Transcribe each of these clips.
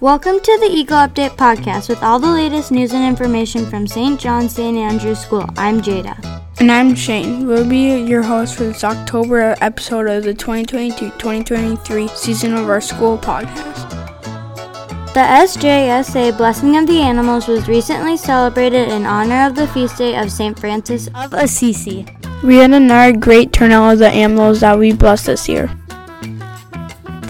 Welcome to the Eagle Update podcast with all the latest news and information from St. John St. Andrew School. I'm Jada. And I'm Shane. We'll be your host for this October episode of the 2022 2023 season of our school podcast. The SJSA Blessing of the Animals was recently celebrated in honor of the feast day of St. Francis of Assisi. We had another great turnout of the animals that we blessed this year.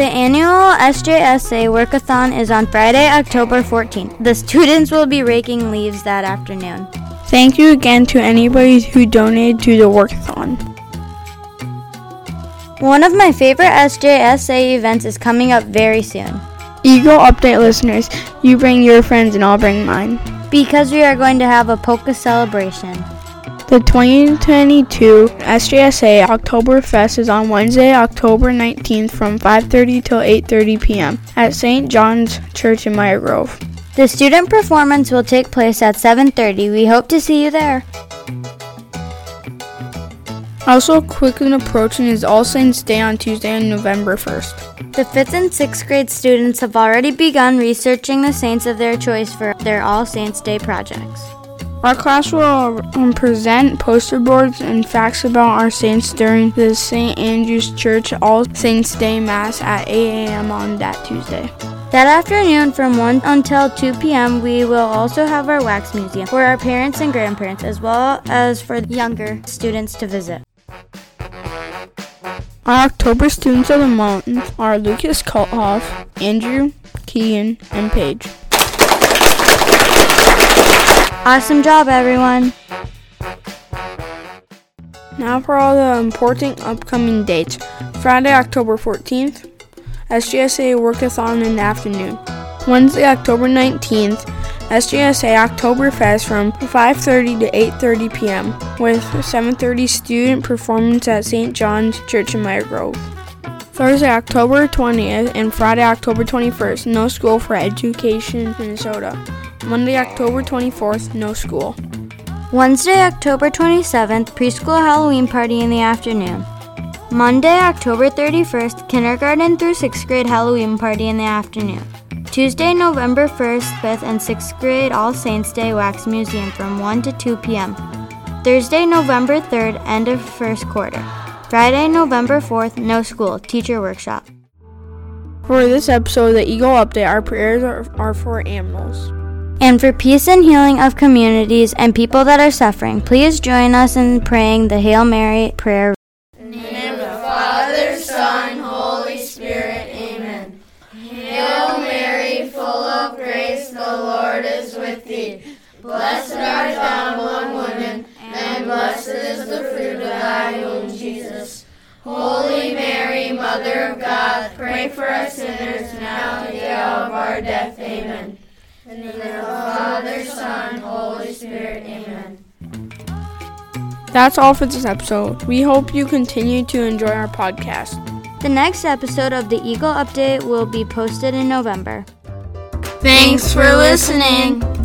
The annual SJSA Workathon is on Friday, October 14th. The students will be raking leaves that afternoon. Thank you again to anybody who donated to the Workathon. One of my favorite SJSA events is coming up very soon. Eagle Update listeners, you bring your friends and I'll bring mine. Because we are going to have a polka celebration. The 2022 SJSA Oktoberfest is on Wednesday, October 19th from 5:30 till 8:30 p.m. at St. John's Church in Meire Grove. The student performance will take place at 7:30. We hope to see you there. Also, quickly approaching is All Saints Day on Tuesday, on November 1st. The 5th and 6th grade students have already begun researching the saints of their choice for their All Saints Day projects. Our class will um, present poster boards and facts about our saints during the St. Andrew's Church All Saints Day Mass at 8 a.m. on that Tuesday. That afternoon, from 1 until 2 p.m., we will also have our wax museum for our parents and grandparents, as well as for younger students to visit. Our October students of the month are Lucas Kulthoff, Andrew, Keegan, and Paige. Awesome job, everyone! Now for all the important upcoming dates. Friday, October 14th, SJSA Workathon in the afternoon. Wednesday, October 19th, SJSA Oktoberfest from 5:30 to 8:30 p.m. with 7:30 student performance at St. John's Church in Meire Grove. Thursday, October 20th and Friday, October 21st, no school for Education Minnesota. Monday, October 24th, no school. Wednesday, October 27th, preschool Halloween party in the afternoon. Monday, October 31st, kindergarten through 6th grade Halloween party in the afternoon. Tuesday, November 1st, 5th, and 6th grade All Saints Day Wax Museum from 1 to 2 p.m. Thursday, November 3rd, end of first quarter. Friday, November 4th, no school, teacher workshop. For this episode of the Eagle Update, our prayers are, are for animals. And for peace and healing of communities and people that are suffering, please join us in praying the Hail Mary prayer. In the name of the Father, Son, Holy Spirit, Amen. Hail Mary, full of grace, the Lord is with thee. Blessed art thou among women, and blessed is the fruit of thy womb, Jesus. Holy Mary, Mother of God, pray for us sinners now and at the hour of our death. Amen. Spirit, Amen. That's all for this episode. We hope you continue to enjoy our podcast. The next episode of the Eagle Update will be posted in November. Thanks for listening.